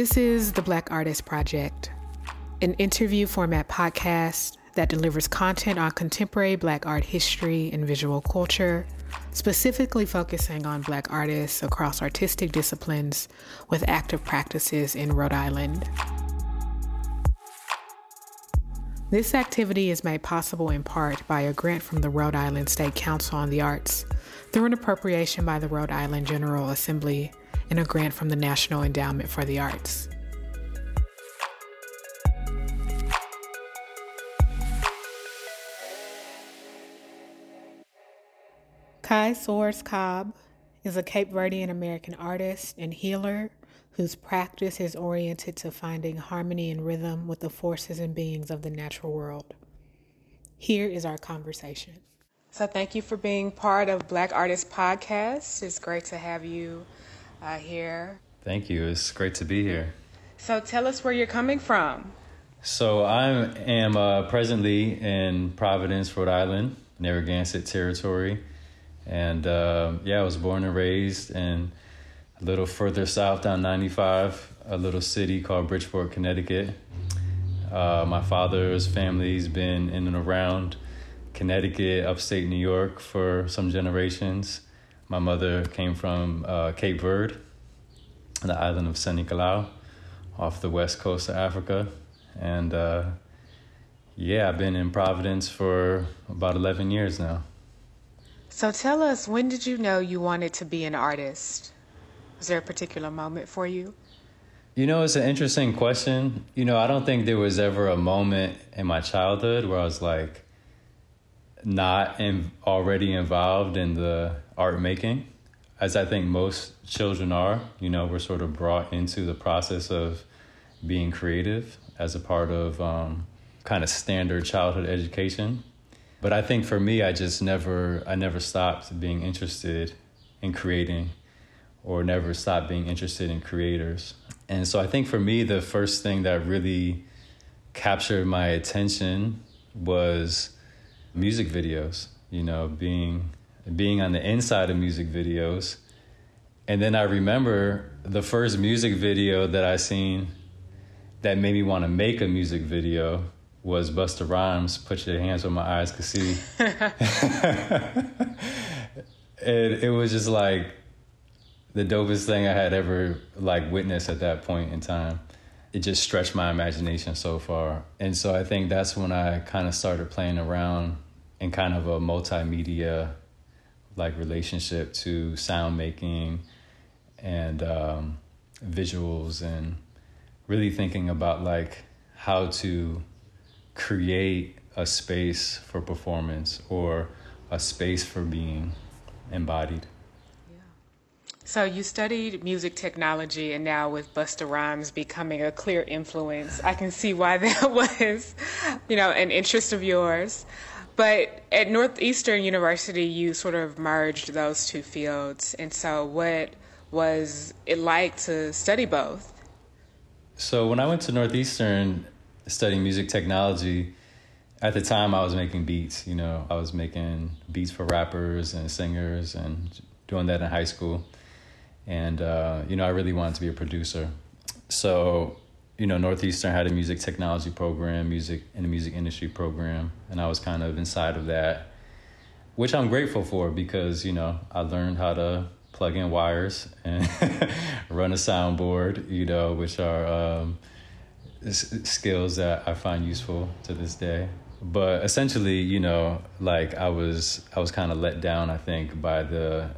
This is the Black Artist Project, an interview format podcast that delivers content on contemporary Black art history and visual culture, specifically focusing on Black artists across artistic disciplines with active practices in Rhode Island. This activity is made possible in part by a grant from the Rhode Island State Council on the Arts through an appropriation by the Rhode Island General Assembly and a grant from the National Endowment for the Arts. Kei Soares Cobb is a Cape Verdean American artist and healer whose practice is oriented to finding harmony and rhythm with the forces and beings of the natural world. Here is our conversation. So, thank you for being part of Black Artist Podcast. It's great to have you uh, here. Thank you. It's great to be here. So, tell us where you're coming from. So, I am uh, presently in Providence, Rhode Island, Narragansett Territory. And uh, yeah, I was born and raised in a little further south down 95, a little city called Bridgeport, Connecticut. Uh, my father's family's been in and around Connecticut, upstate New York for some generations. My mother came from uh, Cape Verde, the island of San Nicolau, off the west coast of Africa. And uh, yeah, I've been in Providence for about 11 years now. So tell us, when did you know you wanted to be an artist? Was there a particular moment for you? You know, it's an interesting question. You know, I don't think there was ever a moment in my childhood where I was like not in, already involved in the art making, as I think most children are. You know, we're sort of brought into the process of being creative as a part of um, kind of standard childhood education. But I think for me, I just never, I never stopped being interested in creating or never stopped being interested in creators. And so I think for me, the first thing that really captured my attention was music videos, you know, being being on the inside of music videos. And then I remember the first music video that I seen that made me want to make a music video was Busta Rhymes, Put Your Hands Where My Eyes Could See. it, it was just like the dopest thing I had ever like witnessed at that point in time. It just stretched my imagination so far. And so I think that's when I kind of started playing around in kind of a multimedia like relationship to sound making and um, visuals and really thinking about like how to create a space for performance or a space for being embodied. Yeah. So you studied music technology, and now with Busta Rhymes becoming a clear influence, I can see why that was, you know, an interest of yours. But at Northeastern University, you sort of merged those two fields, and so what was it like to study both? So when I went to Northeastern studying music technology, at the time I was making beats. You know, I was making beats for rappers and singers, and doing that in high school and uh, you know I really wanted to be a producer. So you know Northeastern had a music technology program, music and a music industry program, and I was kind of inside of that, which I'm grateful for because you know I learned how to plug in wires and run a soundboard, you know, which are um, skills that I find useful to this day. But essentially, you know, like I was, I was kind of let down. I think by the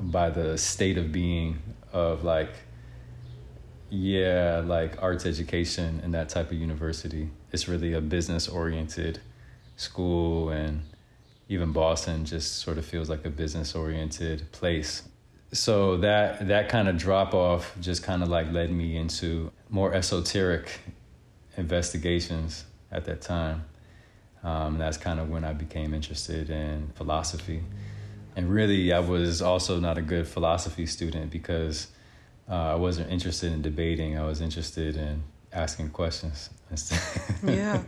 by the state of being of like yeah like arts education and that type of university. It's really a business oriented school and even boston just sort of feels like a business oriented place. So that that kind of drop off just kind of like led me into more esoteric investigations at that time. Um, that's kind of when i became interested in philosophy. And really, I was also not a good philosophy student because uh, I wasn't interested in debating. I was interested in asking questions. yeah.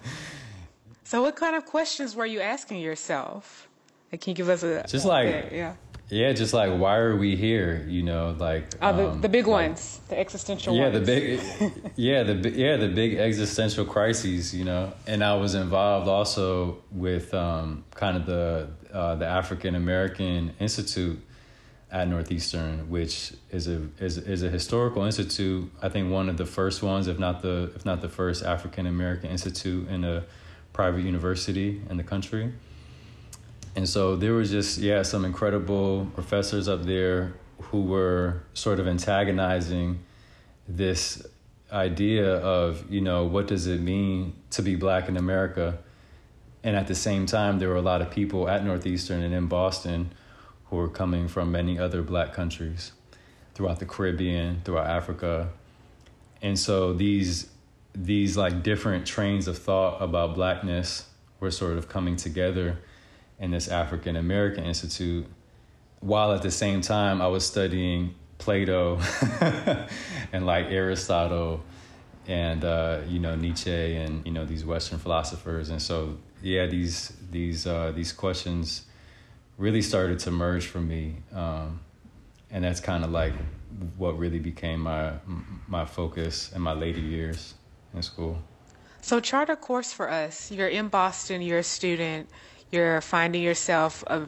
So, what kind of questions were you asking yourself? Like, can you give us a just like yeah, yeah, just like why are we here? You know, like oh, the, um, the big like, ones, the existential. Yeah, ones. the big, yeah, the yeah the big existential crises. You know, and I was involved also with um, kind of the uh, the African American Institute at Northeastern, which is a is is a historical institute. I think one of the first ones, if not the if not the first African American institute in a private university in the country. And so there was just, yeah, some incredible professors up there who were sort of antagonizing this idea of, you know, what does it mean to be black in America? And at the same time, there were a lot of people at Northeastern and in Boston who were coming from many other black countries throughout the Caribbean, throughout Africa. And so these these like different trains of thought about blackness were sort of coming together in this African American Institute, while at the same time I was studying Plato and like Aristotle and uh, you know Nietzsche and you know these Western philosophers, and so yeah, these these uh, these questions really started to merge for me, um, and that's kind of like what really became my my focus in my later years in school. So chart a course for us. You're in Boston. You're a student you're finding yourself uh,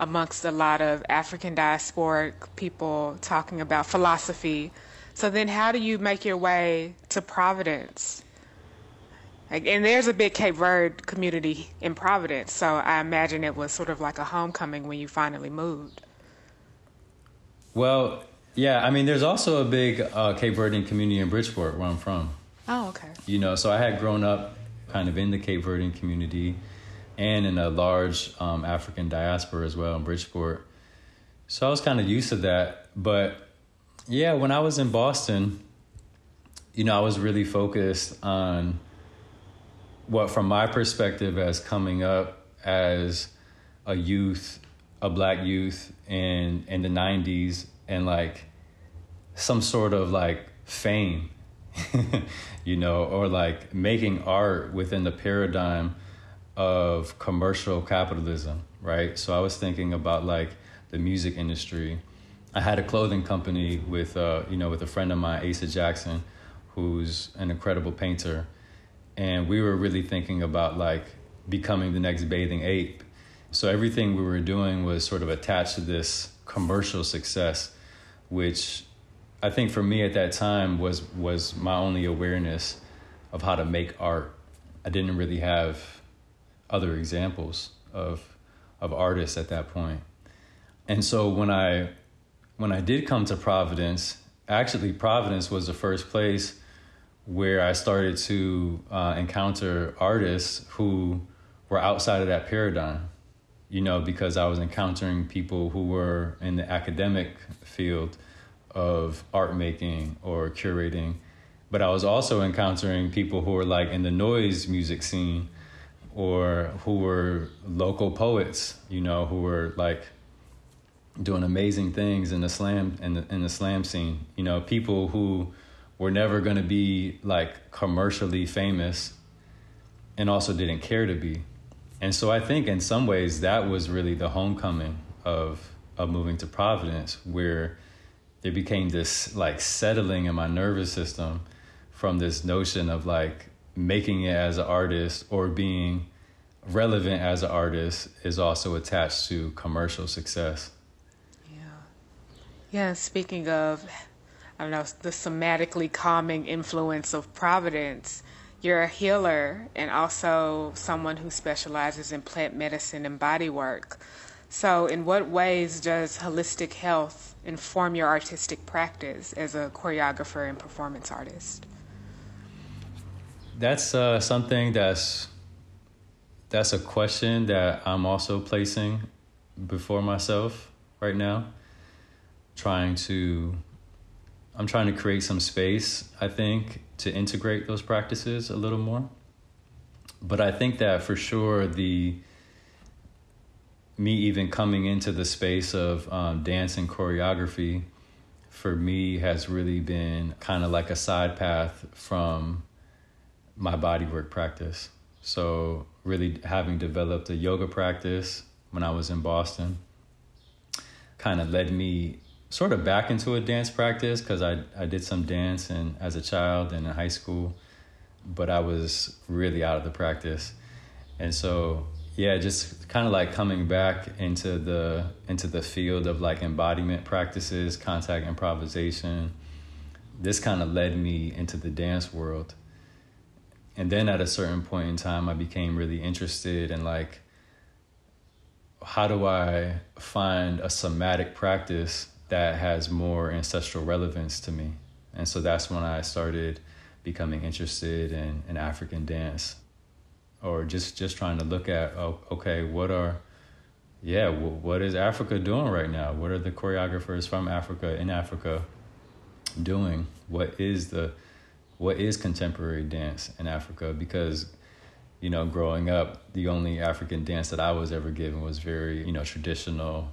amongst a lot of African diasporic people talking about philosophy. So then, how do you make your way to Providence? Like, and there's a big Cape Verde community in Providence, so I imagine it was sort of like a homecoming when you finally moved. Well, yeah, I mean, there's also a big uh, Cape Verdean community in Bridgeport, where I'm from. Oh, okay. You know, so I had grown up kind of in the Cape Verdean community and in a large um, African diaspora as well in Bridgeport. So I was kind of used to that. But yeah, when I was in Boston, you know, I was really focused on what, from my perspective, as coming up as a youth, a black youth in in the '90s, and like some sort of like fame, you know, or like making art within the paradigm of commercial capitalism, right? So I was thinking about like the music industry. I had a clothing company with uh, you know with a friend of mine, Asa Jackson, who's an incredible painter, and we were really thinking about like becoming the next bathing ape. So everything we were doing was sort of attached to this commercial success, which I think for me at that time was was my only awareness of how to make art. I didn't really have other examples of of artists at that point. And so when I when I did come to Providence, actually Providence was the first place where I started to uh, encounter artists who were outside of that paradigm. You know, because I was encountering people who were in the academic field of art making or curating, but I was also encountering people who were like in the noise music scene or who were local poets, you know, who were like doing amazing things in the slam in the, in the slam scene. You know, people who were never going to be like commercially famous and also didn't care to be. And so I think in some ways that was really the homecoming of of moving to Providence where there became this like settling in my nervous system from this notion of like making it as an artist or being relevant as an artist is also attached to commercial success. Yeah. Yeah, speaking of, I don't know, the somatically calming influence of Providence, you're a healer and also someone who specializes in plant medicine and body work. So, in what ways does holistic health inform your artistic practice as a choreographer and performance artist? that's uh, something that's that's a question that I'm also placing before myself right now. Trying to I'm trying to create some space, I think, to integrate those practices a little more. But I think that for sure the me even coming into the space of um, dance and choreography for me has really been kind of like a side path from my bodywork practice. So, really having developed a yoga practice when I was in Boston, kind of led me sort of back into a dance practice because I, I did some dance and as a child and in high school, but I was really out of the practice. And so yeah, just kind of like coming back into the into the field of like embodiment practices, contact improvisation. This kind of led me into the dance world. And then at a certain point in time I became really interested in like how do I find a somatic practice that has more ancestral relevance to me? And so that's when I started becoming interested in, in African dance or just, just trying to look at, oh, okay, what are, yeah, what is Africa doing right now? What are the choreographers from Africa in Africa doing? What is the, what is contemporary dance in Africa? Because you know, growing up, the only African dance that I was ever given was very, you know, traditional.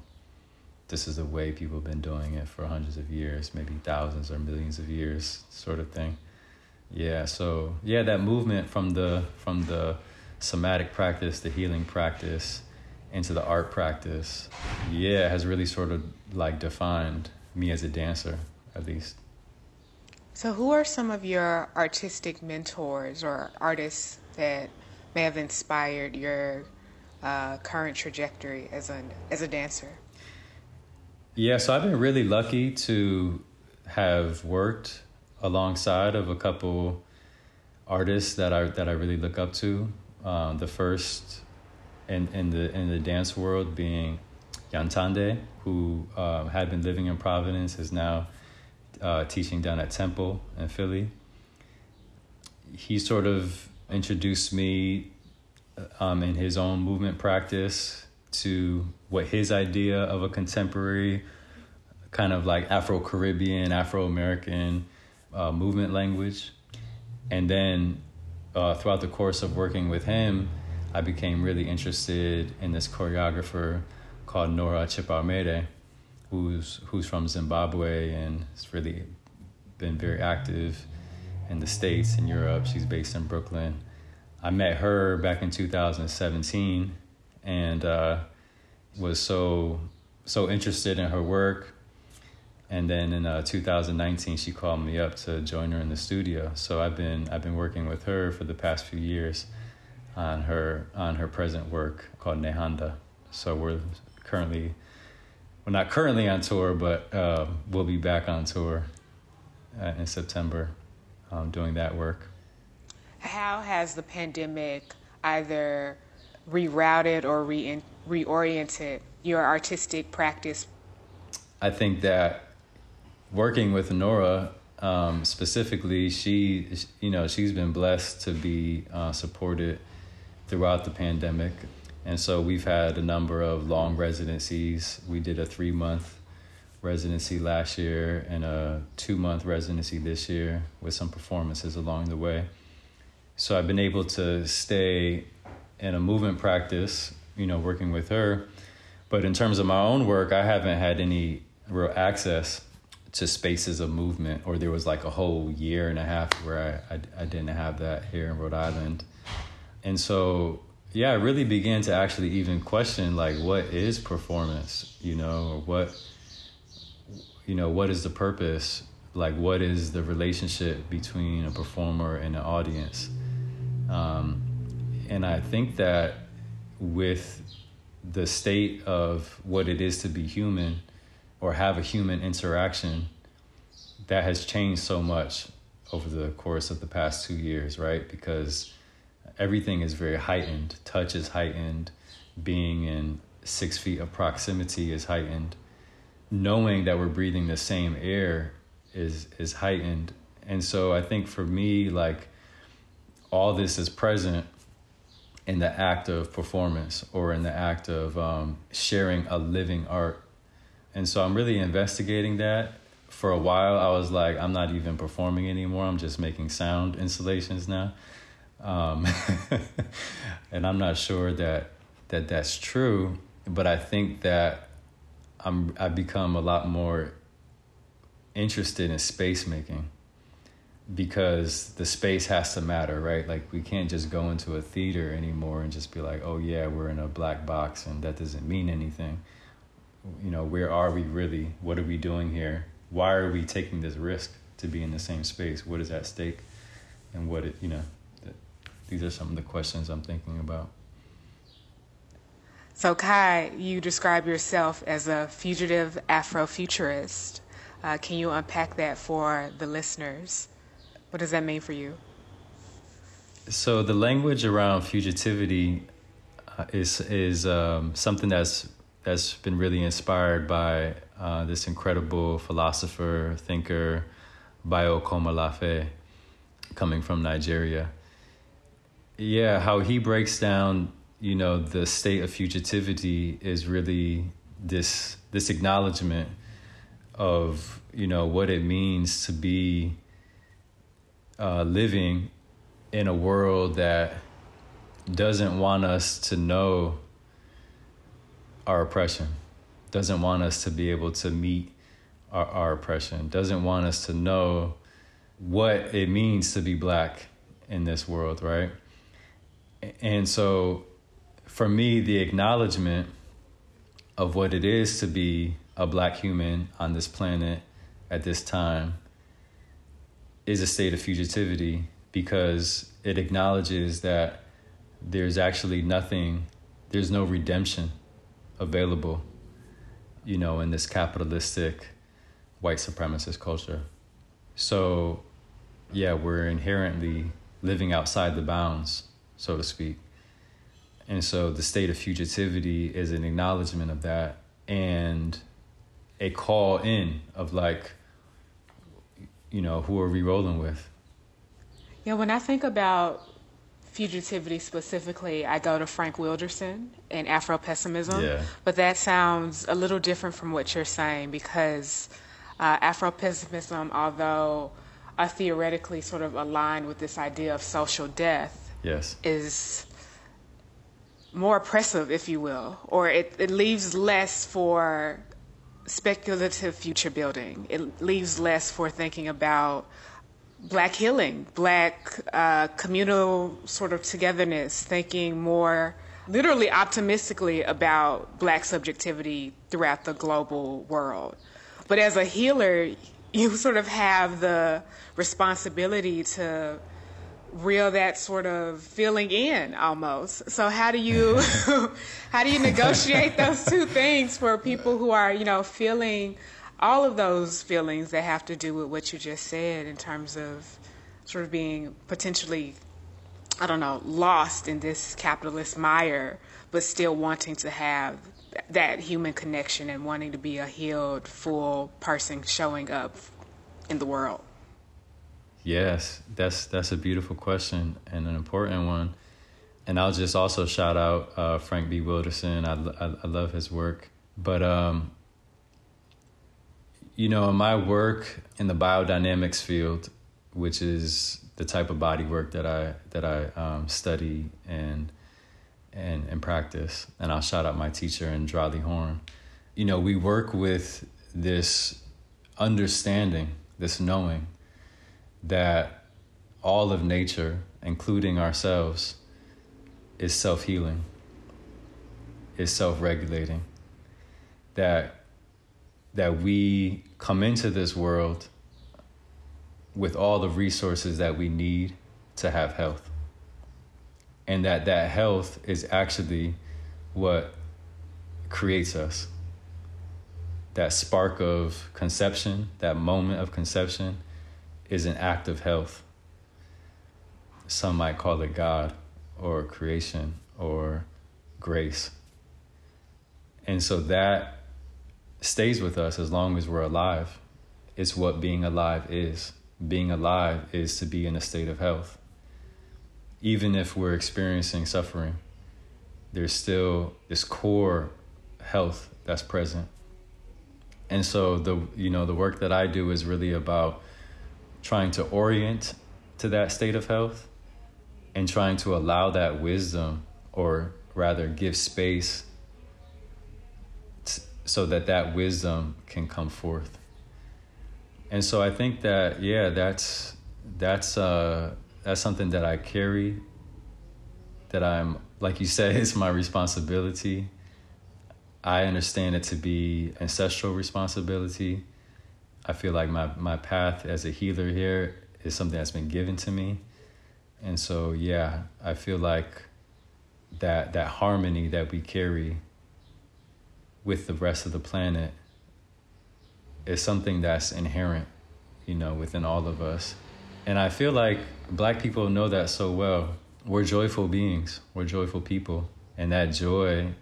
This is the way people have been doing it for hundreds of years, maybe thousands or millions of years, sort of thing. Yeah, so yeah, that movement from the from the somatic practice, the healing practice, into the art practice, yeah, has really sort of like defined me as a dancer, at least. So, who are some of your artistic mentors or artists that may have inspired your uh, current trajectory as a as a dancer? Yeah, so I've been really lucky to have worked alongside of a couple artists that I that I really look up to. Um, the first in in the in the dance world being Yantande, who um, had been living in Providence, is now uh, teaching down at Temple in Philly. He sort of introduced me um, in his own movement practice to what his idea of a contemporary kind of like Afro Caribbean, Afro American uh, movement language. And then uh, throughout the course of working with him, I became really interested in this choreographer called Nora Chipaumire, who's who's from Zimbabwe and has really been very active in the States and Europe. She's based in Brooklyn. I met her back in 2017 and uh, was so so interested in her work. And then in uh, 2019, she called me up to join her in the studio. So I've been I've been working with her for the past few years on her on her present work called Nehanda. So we're currently we're not currently on tour, but uh, we'll be back on tour uh, in September um, doing that work. How has the pandemic either rerouted or re- reoriented your artistic practice? I think that working with Nora um, specifically, she, you know, she's been blessed to be uh, supported throughout the pandemic. And so we've had a number of long residencies. We did a three month residency last year and a two month residency this year with some performances along the way. So I've been able to stay in a movement practice, you know, working with her. But in terms of my own work, I haven't had any real access to spaces of movement, or there was like a whole year and a half where I, I, I didn't have that here in Rhode Island. And so yeah, I really began to actually even question like what is performance, you know, or what you know, what is the purpose? Like what is the relationship between a performer and an audience? Um, and I think that with the state of what it is to be human or have a human interaction, that has changed so much over the course of the past two years, right? Because everything is very heightened. Touch is heightened. Being in six feet of proximity is heightened knowing that we're breathing the same air is is heightened and so i think for me like all this is present in the act of performance or in the act of um, sharing a living art. And so i'm really investigating that. For a while i was like i'm not even performing anymore. I'm just making sound installations now. Um, and i'm not sure that that that's true but i think that I'm I've become a lot more interested in space making because the space has to matter, right? Like we can't just go into a theater anymore and just be like, "Oh yeah, we're in a black box and that doesn't mean anything." you know, where are we really? What are we doing here? Why are we taking this risk to be in the same space? What is at stake? And what it, you know, these are some of the questions I'm thinking about. So, Kei, you describe yourself as a fugitive Afrofuturist. Uh, can you unpack that for the listeners? What does that mean for you? So, the language around fugitivity uh, is is um, something that's that's been really inspired by uh, this incredible philosopher, thinker, Bayo Akomolafe, coming from Nigeria. Yeah, how he breaks down, you know, the state of fugitivity is really this this acknowledgement of you know what it means to be uh, living in a world that doesn't want us to know our oppression, doesn't want us to be able to meet our, our oppression, doesn't want us to know what it means to be black in this world, right? And so for me, the acknowledgement of what it is to be a black human on this planet at this time is a state of fugitivity because it acknowledges that there's actually nothing, there's no redemption available, you know, in this capitalistic white supremacist culture. So, yeah, we're inherently living outside the bounds, so to speak. And so the state of fugitivity is an acknowledgement of that and a call in of like, you know, who are we rolling with? Yeah, when I think about fugitivity specifically, I go to Frank Wilderson and Afro pessimism. Yeah. But that sounds a little different from what you're saying because uh, Afro pessimism, although uh, theoretically sort of aligned with this idea of social death, yes, is more oppressive, if you will, or it, it leaves less for speculative future building. It leaves less for thinking about black healing, black uh, communal sort of togetherness, thinking more literally optimistically about black subjectivity throughout the global world. But as a healer, you sort of have the responsibility to reel that sort of feeling in almost. So how do you how do you negotiate those two things for people who are, you know, feeling all of those feelings that have to do with what you just said in terms of sort of being potentially, I don't know, lost in this capitalist mire, but still wanting to have that human connection and wanting to be a healed, full person showing up in the world? Yes, that's that's a beautiful question and an important one. And I'll just also shout out uh, Frank B. Wilderson. I, I, I love his work, but um, you know, in my work in the biodynamics field, which is the type of body work that I that I um, study and and and practice, and I'll shout out my teacher and Ndrali Horn. You know, we work with this understanding, this knowing that all of nature, including ourselves, is self healing, is self regulating. That that we come into this world with all the resources that we need to have health. And that that health is actually what creates us. That spark of conception, that moment of conception, is an act of health. Some might call it God or creation or grace. And so that stays with us as long as we're alive. It's what being alive is. Being alive is to be in a state of health. Even if we're experiencing suffering, there's still this core health that's present. And so the you know the work that I do is really about trying to orient to that state of health and trying to allow that wisdom or rather give space so that that wisdom can come forth. And so I think that yeah, that's that's uh, that's something that I carry. That I'm like you said, it's my responsibility. I understand it to be ancestral responsibility. I feel like my, my path as a healer here is something that's been given to me. And so, yeah, I feel like that that harmony that we carry with the rest of the planet is something that's inherent, you know, within all of us. And I feel like black people know that so well. We're joyful beings. We're joyful people. And that joy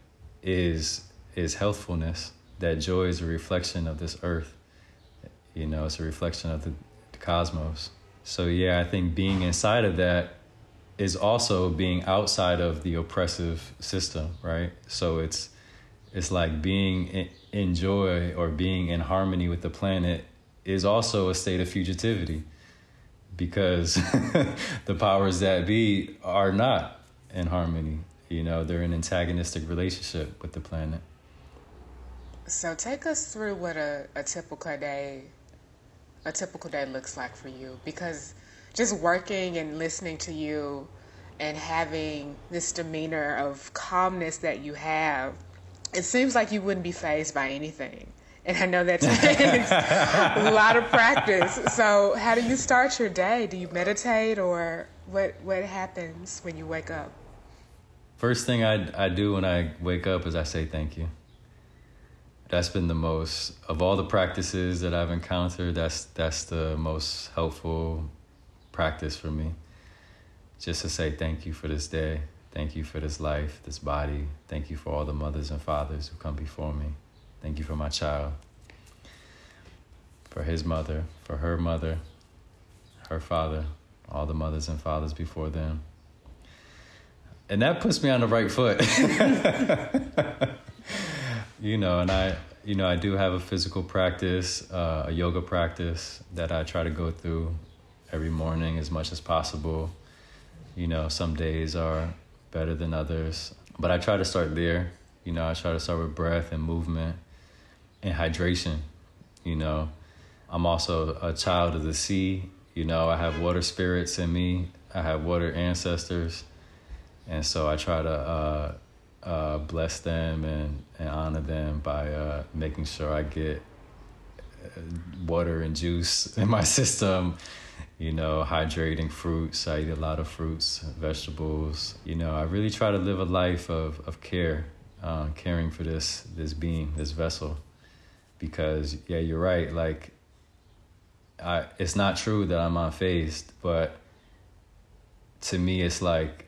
is is healthfulness. That joy is a reflection of this earth. You know, it's a reflection of the, the cosmos. So yeah, I think being inside of that is also being outside of the oppressive system, right? So it's it's like being in, joy or being in harmony with the planet is also a state of fugitivity because the powers that be are not in harmony. You know, they're in antagonistic relationship with the planet. So take us through what a, a typical day a typical day looks like for you because just working and listening to you and having this demeanor of calmness that you have, it seems like you wouldn't be fazed by anything. And I know that's a lot of practice. So, how do you start your day? Do you meditate, or what? What happens when you wake up? First thing I I do when I wake up is I say thank you. That's been the most of all the practices that I've encountered. That's that's the most helpful practice for me. Just to say thank you for this day. Thank you for this life, this body. Thank you for all the mothers and fathers who come before me. Thank you for my child, for his mother, for her mother, her father, all the mothers and fathers before them. And that puts me on the right foot. you know, and I, you know, I do have a physical practice, uh, a yoga practice that I try to go through every morning as much as possible. You know, some days are better than others, but I try to start there. You know, I try to start with breath and movement and hydration. You know, I'm also a child of the sea. You know, I have water spirits in me. I have water ancestors, and so I try to uh, uh, bless them and, and honor them by uh, making sure I get uh, water and juice in my system. You know, hydrating fruits. I eat a lot of fruits, vegetables. You know, I really try to live a life of, of care, uh, caring for this this being, this vessel. Because yeah, you're right. Like, I it's not true that I'm unfazed, but to me, it's like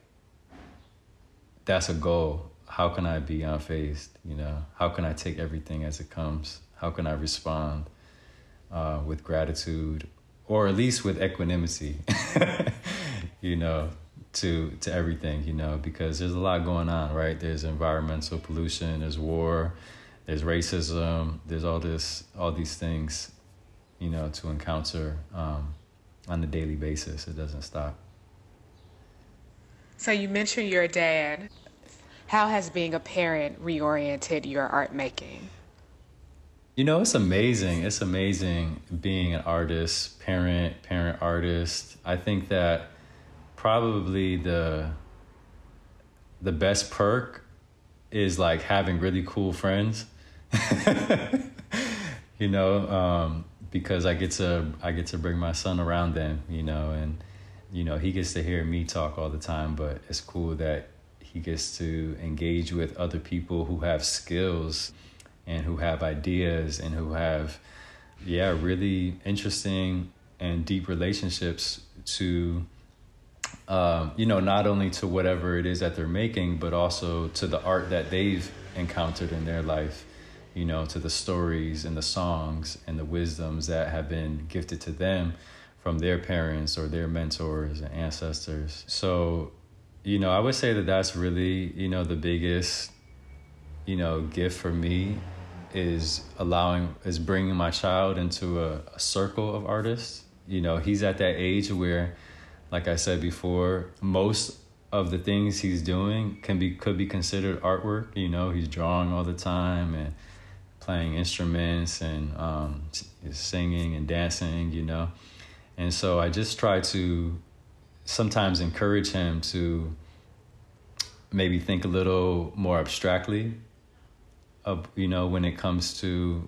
that's a goal how can I be unfazed? You know, how can I take everything as it comes? How can I respond uh, with gratitude, or at least with equanimity? you know, to to everything. You know, because there's a lot going on, right? There's environmental pollution, there's war, there's racism, there's all this, all these things, you know, to encounter um, on a daily basis. It doesn't stop. So you mentioned your dad. How has being a parent reoriented your art making? You know, it's amazing. It's amazing being an artist, parent, parent artist. I think that probably the the best perk is like having really cool friends. you know, um, because I get to I get to bring my son around them, you know, and you know, he gets to hear me talk all the time, but it's cool that he gets to engage with other people who have skills and who have ideas and who have, yeah, really interesting and deep relationships to, um, you know, not only to whatever it is that they're making, but also to the art that they've encountered in their life, you know, to the stories and the songs and the wisdoms that have been gifted to them from their parents or their mentors and ancestors. So you know, I would say that that's really, you know, the biggest, you know, gift for me is allowing, is bringing my child into a, a circle of artists. You know, he's at that age where, like I said before, most of the things he's doing can be could be considered artwork. You know, he's drawing all the time and playing instruments and um, singing and dancing. You know, and so I just try to sometimes encourage him to maybe think a little more abstractly uh, you know, when it comes to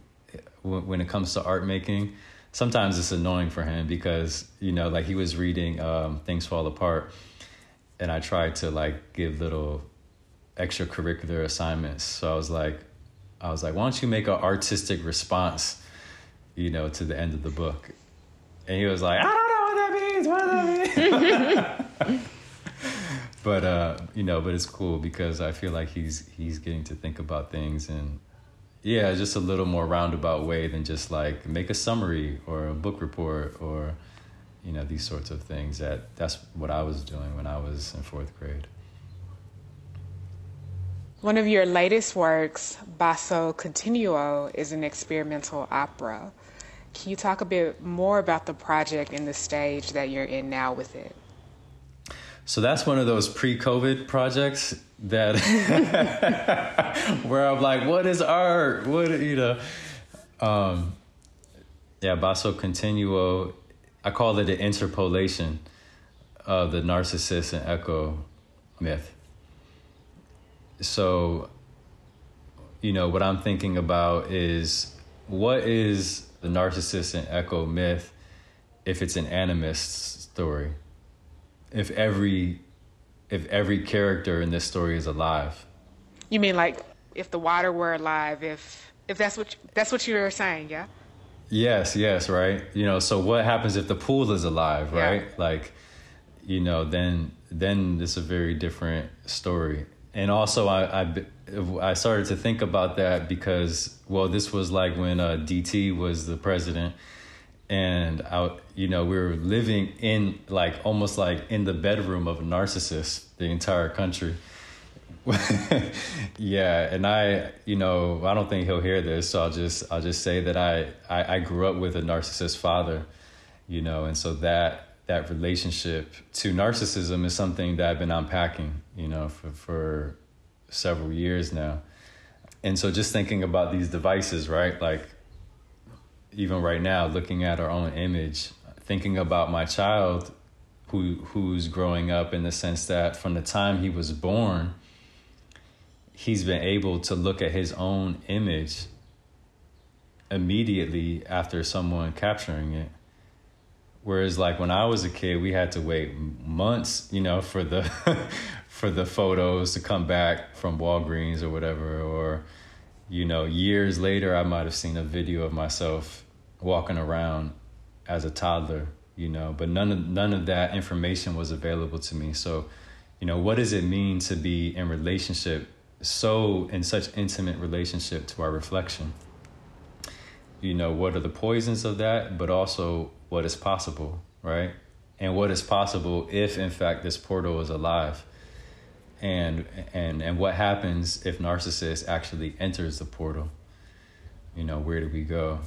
when it comes to art making. Sometimes it's annoying for him because you know, like he was reading um, "Things Fall Apart," and I tried to like give little extracurricular assignments. So I was like, I was like, why don't you make an artistic response, you know, to the end of the book? And he was like, I don't know what. What does that mean? but uh, you know, but it's cool because I feel like he's he's getting to think about things and yeah, just a little more roundabout way than just like make a summary or a book report or you know these sorts of things. That that's what I was doing when I was in fourth grade. One of your latest works, Basso Continuo, is an experimental opera. Can you talk a bit more about the project and the stage that you're in now with it? So that's one of those pre-COVID projects that where I'm like, what is art? What you know? Um, yeah, Basso Continuo. I call it an interpolation of the narcissist and echo myth so you know what i'm thinking about is what is the narcissist and echo myth if it's an animist story. If every if every character in this story is alive. You mean like if the water were alive if if that's what that's what you're saying yeah? Yes yes right? You know so what happens if the pool is alive right? Yeah. like you know then then it's a very different story. And also I, I, I started to think about that because well this was like when uh, DT was the president and I, you know we were living in like almost like in the bedroom of a narcissist the entire country. Yeah and I you know I don't think he'll hear this so I'll just I'll just say that I, I I grew up with a narcissist father you know and so that that relationship to narcissism is something that I've been unpacking, you know, for, for several years now. And so just thinking about these devices, right? Like even right now, looking at our own image, thinking about my child who who's growing up in the sense that from the time he was born, he's been able to look at his own image immediately after someone capturing it Whereas like when I was a kid, we had to wait months, you know, for the for the photos to come back from Walgreens or whatever, or you know, years later, I might have seen a video of myself walking around as a toddler, you know, but none of none of that information was available to me. So, you know, what does it mean to be in relationship so in such intimate relationship to our reflection? You know, what are the poisons of that, but also what is possible, right? And what is possible if, in fact, this portal is alive. And, and, and what happens if narcissist actually enters the portal? You know, where do we go?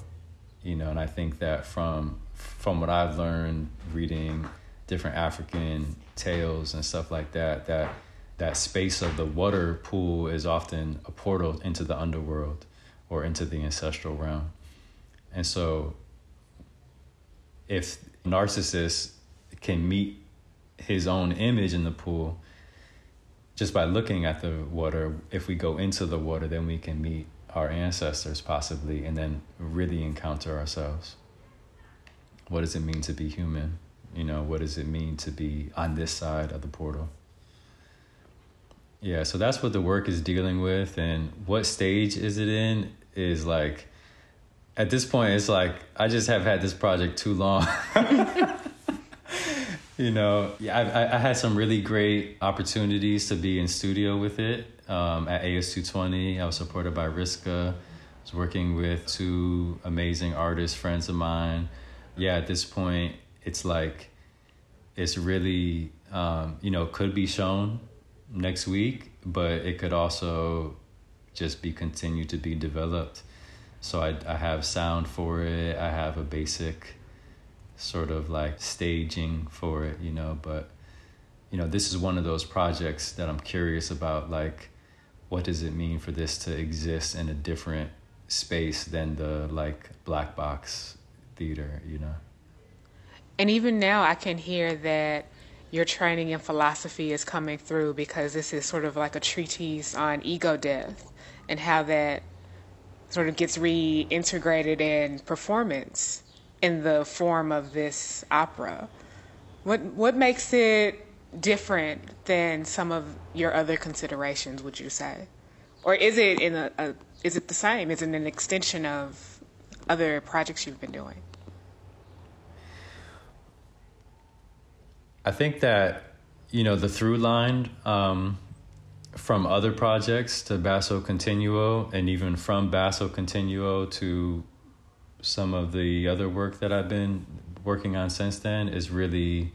You know, and I think that from from what I've learned reading different African tales and stuff like that, that that space of the water pool is often a portal into the underworld or into the ancestral realm. And so if narcissist can meet his own image in the pool just by looking at the water if we go into the water then we can meet our ancestors possibly and then really encounter ourselves. What does it mean to be human? You know what does it mean to be on this side of the portal? Yeah so that's what the work is dealing with and what stage is it in is like at this point, it's like I just have had this project too long. you know, yeah, I, I had some really great opportunities to be in studio with it um, at AS220. I was supported by RISCA. I was working with two amazing artists, friends of mine. Yeah, at this point, it's like it's really um, you know could be shown next week, but it could also just be continued to be developed so I, I have sound for it i have a basic sort of like staging for it you know but you know this is one of those projects that i'm curious about like what does it mean for this to exist in a different space than the like black box theater you know? And even now i can hear that your training in philosophy is coming through because this is sort of like a treatise on ego death and how that sort of gets reintegrated in performance in the form of this opera. What what makes it different than some of your other considerations? Would you say, or is it in a, a is it the same? Is it an extension of other projects you've been doing? I think that you know the through line um, from other projects to Basso Continuo, and even from Basso Continuo to some of the other work that I've been working on since then, is really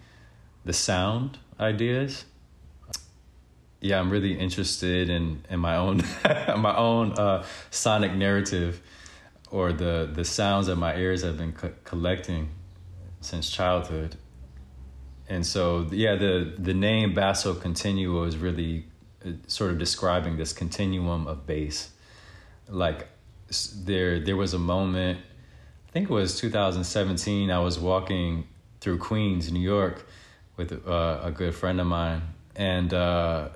the sound ideas. Yeah, I'm really interested in in my own my own uh, sonic narrative, or the the sounds that my ears have been co- collecting since childhood. And so, yeah, the the name Basso Continuo is really uh, sort of describing this continuum of bass. Like there there was a moment, I think it was 2017. I was walking through Queens, New York, with uh, a good friend of mine, and uh,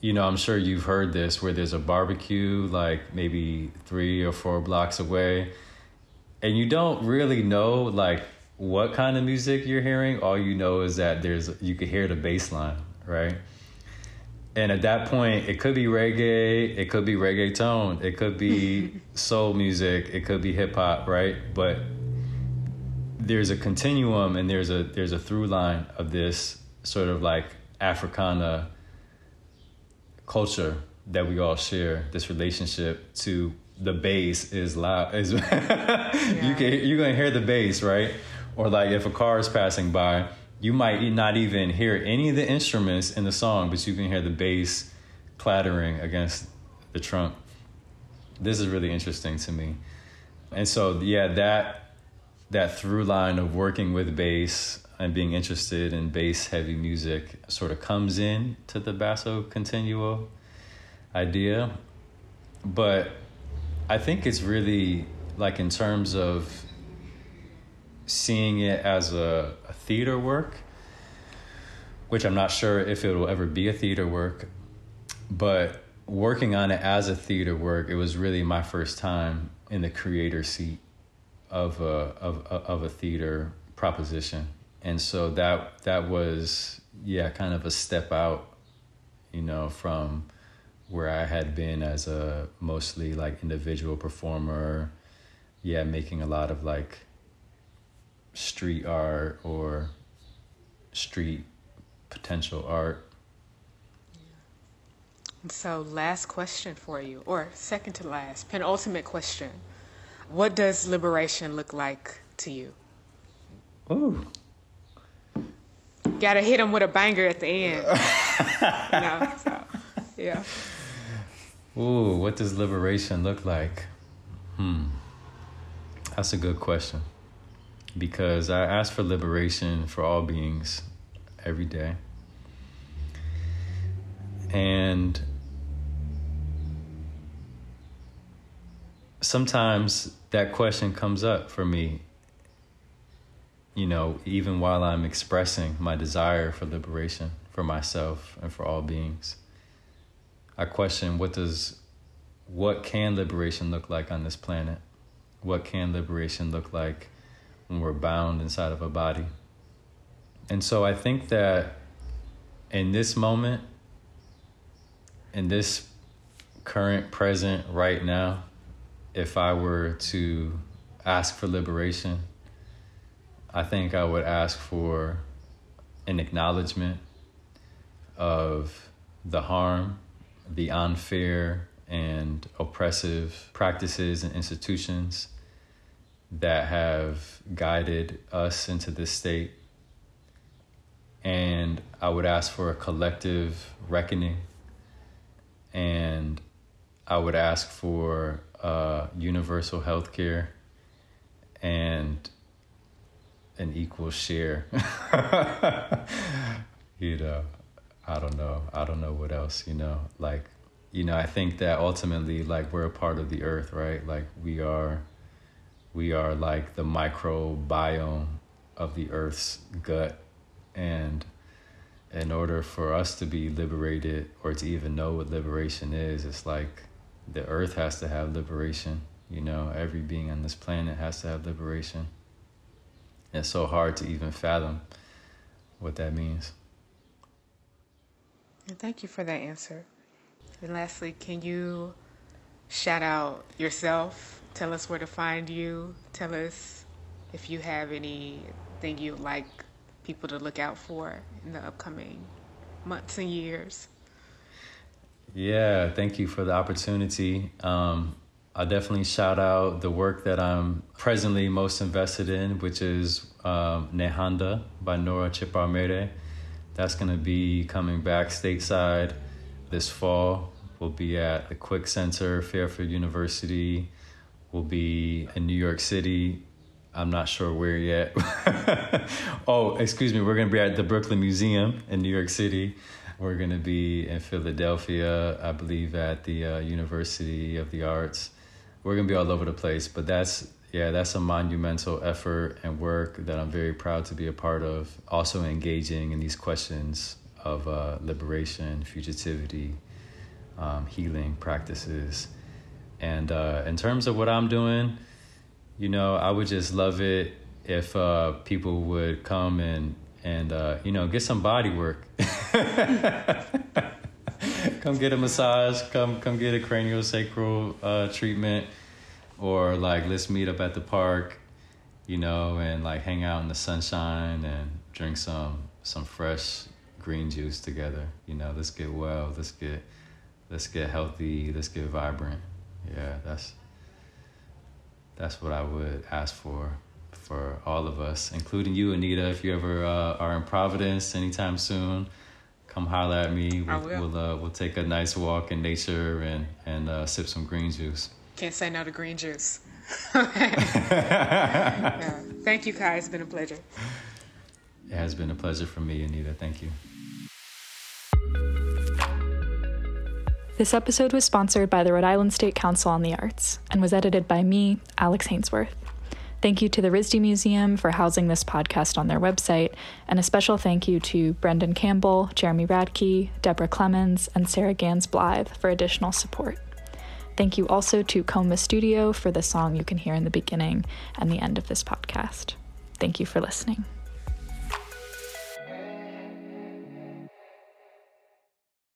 you know, I'm sure you've heard this, where there's a barbecue like maybe three or four blocks away, and you don't really know like what kind of music you're hearing. All you know is that there's you can hear the bass line, right? And at that point, it could be reggae, it could be reggaeton, it could be soul music, it could be hip hop, right? But there's a continuum and there's a there's a through line of this sort of like Africana culture that we all share. This relationship to the bass is loud. Is yeah. you can you're gonna hear the bass, right? Or like if a car is passing by, you might not even hear any of the instruments in the song, but you can hear the bass clattering against the trunk. This is really interesting to me. And so yeah, that that through line of working with bass and being interested in bass heavy music sort of comes in to the basso continuo idea. But I think it's really like in terms of seeing it as a, a theater work, which I'm not sure if it will ever be a theater work, but working on it as a theater work, it was really my first time in the creator seat of a of of a theater proposition, and so that that was yeah kind of a step out, you know, from where I had been as a mostly like individual performer, yeah, making a lot of like street art or street potential art. So, last question for you, or second to last, penultimate question. What does liberation look like to you? Ooh. Gotta hit him with a banger at the end. you know, so, yeah. Ooh, what does liberation look like? Hmm. That's a good question because I ask for liberation for all beings every day. And sometimes that question comes up for me, you know, even while I'm expressing my desire for liberation for myself and for all beings. I question what does what can liberation look like on this planet? What can liberation look like when we're bound inside of a body. And so I think that in this moment, in this current present right now, if I were to ask for liberation, I think I would ask for an acknowledgement of the harm, the unfair and oppressive practices and institutions that have guided us into this state. And I would ask for a collective reckoning. And I would ask for uh, universal health care and an equal share. you know, I don't know. I don't know what else, you know, like, you know, I think that ultimately, like, we're a part of the earth, right? Like, we are we are like the microbiome of the earth's gut and in order for us to be liberated or to even know what liberation is it's like the earth has to have liberation. You know, every being on this planet has to have liberation. It's so hard to even fathom what that means. And thank you for that answer. And lastly, can you shout out yourself? Tell us where to find you. Tell us if you have anything you'd like people to look out for in the upcoming months and years. Yeah, thank you for the opportunity. Um, I'll definitely shout out the work that I'm presently most invested in, which is um, Nehanda by Nora Chipaumire. That's going to be coming back stateside this fall. We'll be at the Quick Center, Fairfield University. We'll be in New York City. I'm not sure where yet. oh, excuse me. We're going to be at the Brooklyn Museum in New York City. We're going to be in Philadelphia, I believe, at the uh, University of the Arts we're gonna be all over the place. But that's yeah, that's a monumental effort and work that I'm very proud to be a part of. Also engaging in these questions of uh, liberation, fugitivity, um, healing practices, and uh, in terms of what I'm doing, you know, I would just love it if uh, people would come and and uh, you know get some body work. come get a massage. Come come get a craniosacral uh, treatment, or like let's meet up at the park, you know, and like hang out in the sunshine and drink some some fresh green juice together. You know, let's get well. Let's get let's get healthy. Let's get vibrant. Yeah, that's that's what I would ask for for all of us, including you, Anita. If you ever uh, are in Providence anytime soon, come holler at me. We'll will. we'll, uh, we'll take a nice walk in nature and and uh, sip some green juice. Can't say no to green juice. yeah. Thank you, Kei. It's been a pleasure. It has been a pleasure for me, Anita. Thank you. This episode was sponsored by the Rhode Island State Council on the Arts and was edited by me, Alex Hainsworth. Thank you to the RISD Museum for housing this podcast on their website, and a special thank you to Brendan Campbell, Jeremy Radke, Deborah Clemens, and Sarah Ganz Blythe for additional support. Thank you also to Coma Studio for the song you can hear in the beginning and the end of this podcast. Thank you for listening.